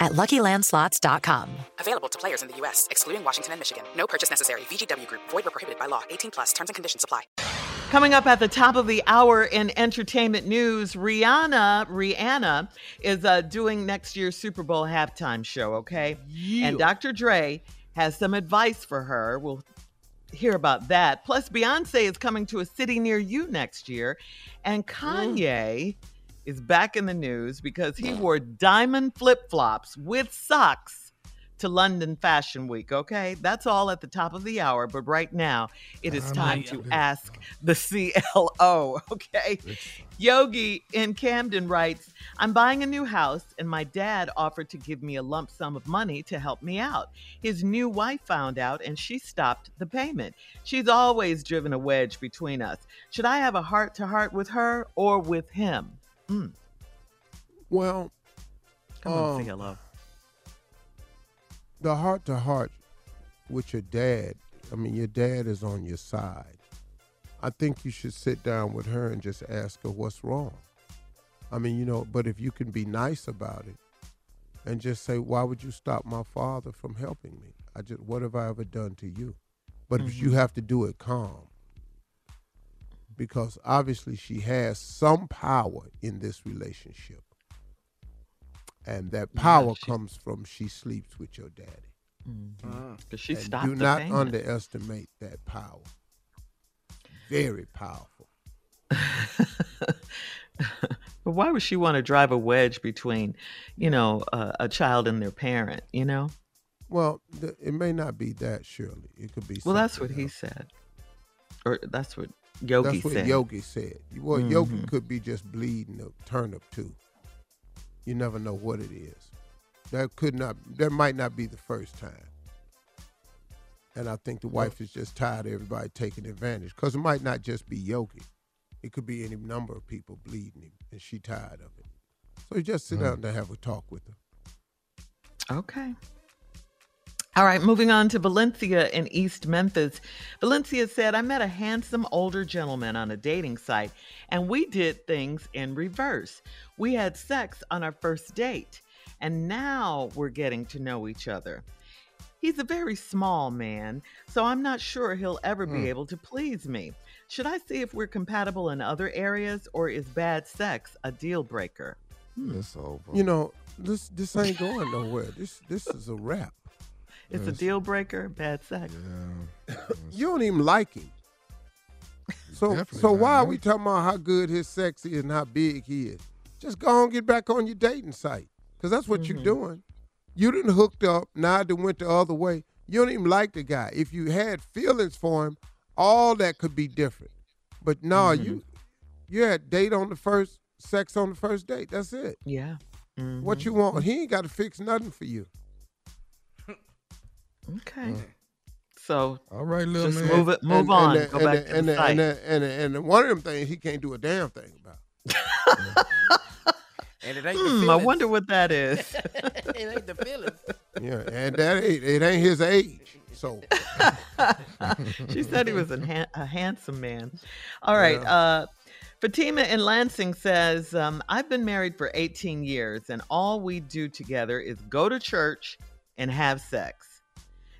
at luckylandslots.com. Available to players in the U.S., excluding Washington and Michigan. No purchase necessary. VGW Group, void or prohibited by law. 18 plus terms and conditions apply. Coming up at the top of the hour in entertainment news, Rihanna, Rihanna is uh, doing next year's Super Bowl halftime show, okay? And Dr. Dre has some advice for her. We'll hear about that. Plus, Beyonce is coming to a city near you next year. And Kanye is back in the news because he wore diamond flip flops with socks to London Fashion Week. Okay, that's all at the top of the hour. But right now, it is time to ask the CLO. Okay, Yogi in Camden writes I'm buying a new house, and my dad offered to give me a lump sum of money to help me out. His new wife found out, and she stopped the payment. She's always driven a wedge between us. Should I have a heart to heart with her or with him? Mm. Well, Come on, Um, CLO. the heart to heart with your dad, I mean, your dad is on your side. I think you should sit down with her and just ask her what's wrong. I mean, you know, but if you can be nice about it and just say, why would you stop my father from helping me? I just, what have I ever done to you? But Mm-hmm. you have to do it calm because obviously she has some power in this relationship. And that power she- comes from she sleeps with your daddy. Mm-hmm. Ah. Because she And do not payment. underestimate that power. Very powerful. But why would she want to drive a wedge between, you know, a, a child and their parent? You know. Well, th- it may not be that, surely. It could be. Well, that's what something he said, or that's what Yogi That's what said. Yogi said. Well, Yogi Mhm. could be just bleeding a turnip too. You never know what it is. That could not. That might not be the first time. And I think the wife is just tired of everybody taking advantage because it might not just be Yogi. It could be any number of people bleeding him, and she tired of it. So you just sit down and have a talk with her. Okay. All right, moving on to Valencia in East Memphis. Valencia said, I met a handsome older gentleman on a dating site, and we did things in reverse. We had sex on our first date, and now we're getting to know each other. He's a very small man, so I'm not sure he'll ever be Mm. able to please me. Should I see if we're compatible in other areas, or is bad sex a deal breaker? It's over. You know, this this ain't going nowhere. This this is a wrap. It's a deal breaker, bad sex. Yeah. You don't even like him. So Definitely so why are we talking about how good his sex is and how big he is? Just go and get back on your dating site. Cause that's what Mm-hmm. you're doing. You didn't hooked up, now it went the other way. You don't even like the guy. If you had feelings for him, all that could be different. But no, Mm-hmm. you you had date on the first sex on the first date. That's it. Yeah. Mm-hmm. What you want? He ain't got to fix nothing for you. Okay. So All right, little just man. move it, move And- on, and, go and, back to the and, site. and, and, and, and one of them things he can't do a damn thing about. And it ain't Hmm, the I wonder what that is. it ain't the feelings. Yeah, and that ain't it ain't his age. So she said he was a, ha- a handsome man. All right. Uh, Fatima in Lansing says, um, I've been married for 18 years, and all we do together is go to church and have sex.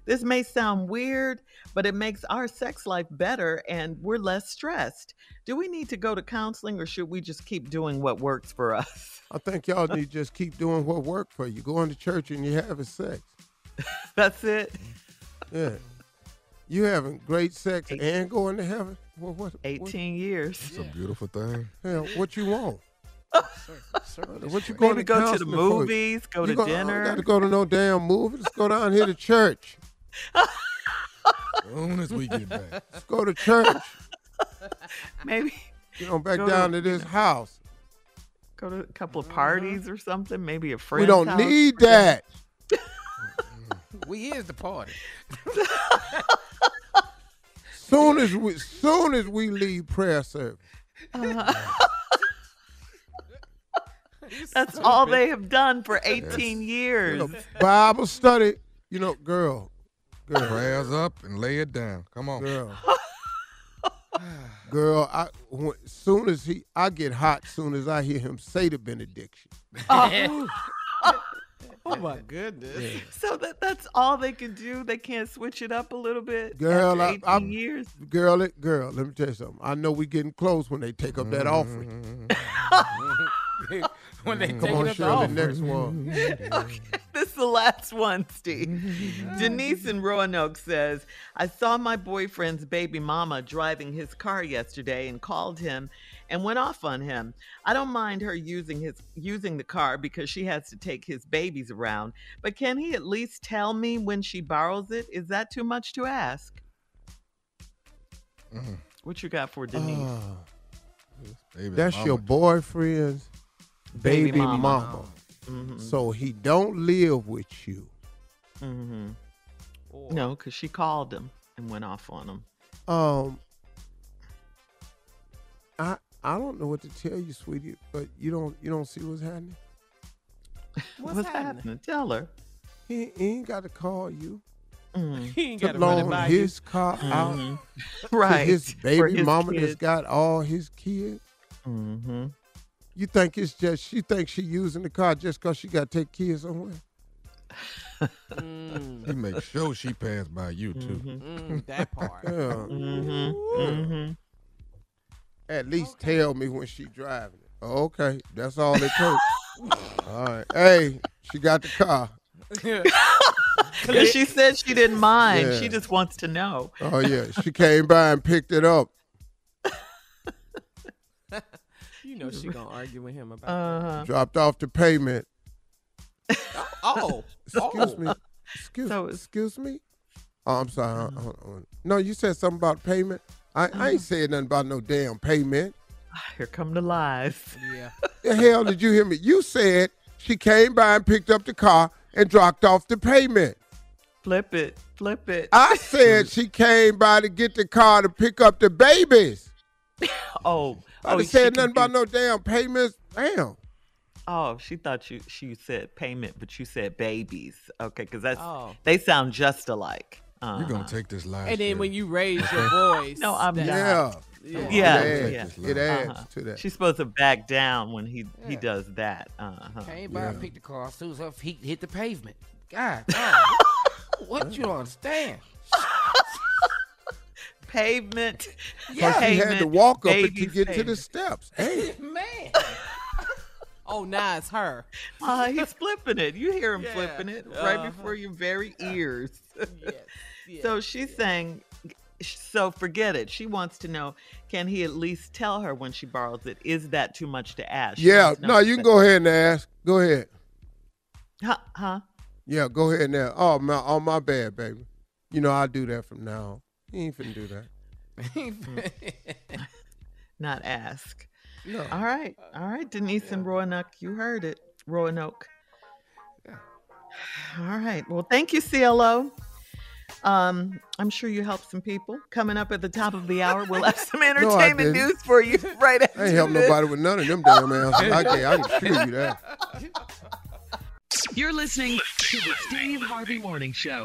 This may sound weird, but it makes our sex life better and we're less stressed. Do we need to go to counseling or should we just keep doing what works for us? I think y'all need to just keep doing what worked for you. Going to church and you having sex. That's it. Yeah. You having great sex Eight- and going to heaven? What what, 18 years. It's a beautiful thing. What, hell, what you want? Certainly What you straight. going Maybe to go to the counseling for? movies, go You to gonna- dinner. Got to go to no damn movie. Let's go down here to church. Soon as we get back. Let's go to church. Maybe You know, back Go down to this house. go to a couple of uh-huh. parties or something. Maybe a friend. We don't need that. We is the party. Soon as we soon as we leave prayer service. That's all they have done for 18 years. You know, Bible study. You know, girl, girl, Prayers up and lay it down. Come on. girl, girl. I when, soon as he, I get hot. As soon as I hear him say the benediction. Oh. oh my goodness. So that that's all they can do. They can't switch it up a little bit. Girl, after 18 I- I'm- years. Girl, it, girl. Let me tell you something. I know we getting close when they take up that offering. when they Come take on, it up the offer. next one. Okay, this is the last one, Steve. Denise in Roanoke says, I saw my boyfriend's baby mama driving his car yesterday and called him and went off on him. I don't mind her using his using the car because she has to take his babies around, but can he at least tell me when she borrows it? Is that too much to ask? Mm. What you got for Denise? Baby that's mama. your boyfriend's baby, Baby mama. mama. Mhm, So he don't live with you. Mm-hmm. Or- No, because she called him and went off on him. Um, I I don't know what to tell you, sweetie, but you don't you don't see what's happening. What's, happening? Tell her. He, he ain't got to call you Mm. He ain't got to run it loan by his car out Mhm. to Right. his baby his mama that's kids. got all his kids. Mm-hmm. You think it's just she thinks she using the car just cause she got to take kids somewhere? you. Mm, He makes sure she passed by you too. mm, that part. Yeah. Mm-hmm. Mm-hmm. At least tell me when she driving it. Oh, okay, that's all it takes. all right. Hey, she got the car. Because she said she didn't mind. Yeah. She just wants to know. Oh yeah, she came by and picked it up. You know she gonna argue with him about. Uh-huh. Dropped off the payment. oh, Excuse oh. me. Excuse, So it's- excuse me. Oh, I'm sorry. Hold on, hold on. No, you said something about payment. I, I Uh-huh. ain't said nothing about no damn payment. Here come the lies. Yeah. The hell did you hear me? You said she came by and picked up the car and dropped off the payment. Flip it. Flip it. I said she came by to get the car to pick up the babies. oh. I oh, done she said nothing about no damn payments. Damn. Oh, she thought you she said payment, but you said babies. Okay, because that's Oh. they sound just alike. Uh-huh. You're gonna take this last. And then year. when you raise your voice. No, I'm that- not. Yeah. Yeah. Yeah, it yeah. adds, it adds Uh-huh. to that. She's supposed to back down when he he does that. Uh-huh. Came by and Yeah. picked the car as soon as her feet hit the pavement. God, oh, What you understand? Pavement. Yeah, she had to walk up it to baby's get to the steps. Hey, Man. oh, now it's her. Uh, he's flipping it. You hear him Yeah. flipping it right Uh-huh. before your very ears. Yes. yes. So she's saying, so forget it. She wants to know, can he at least tell her when she borrows it? Is that too much to ask? She yeah, wants to know no, you can go ahead and ask. Go ahead. Huh? huh? Yeah, go ahead now. Oh my, oh my bad, baby. You know I'll do that from now on. He ain't finna do that. Not ask. No. All right. All right, Denise and Roanoke. You heard it. Roanoke. Yeah. All right. Well, thank you, CLO. Um, I'm sure you helped some people. Coming up at the top of the hour, we'll have some entertainment didn't. news for you right after I ain't help nobody with none of them damn answers. I can, I can assure you that. You're listening to the Steve Harvey Morning Show.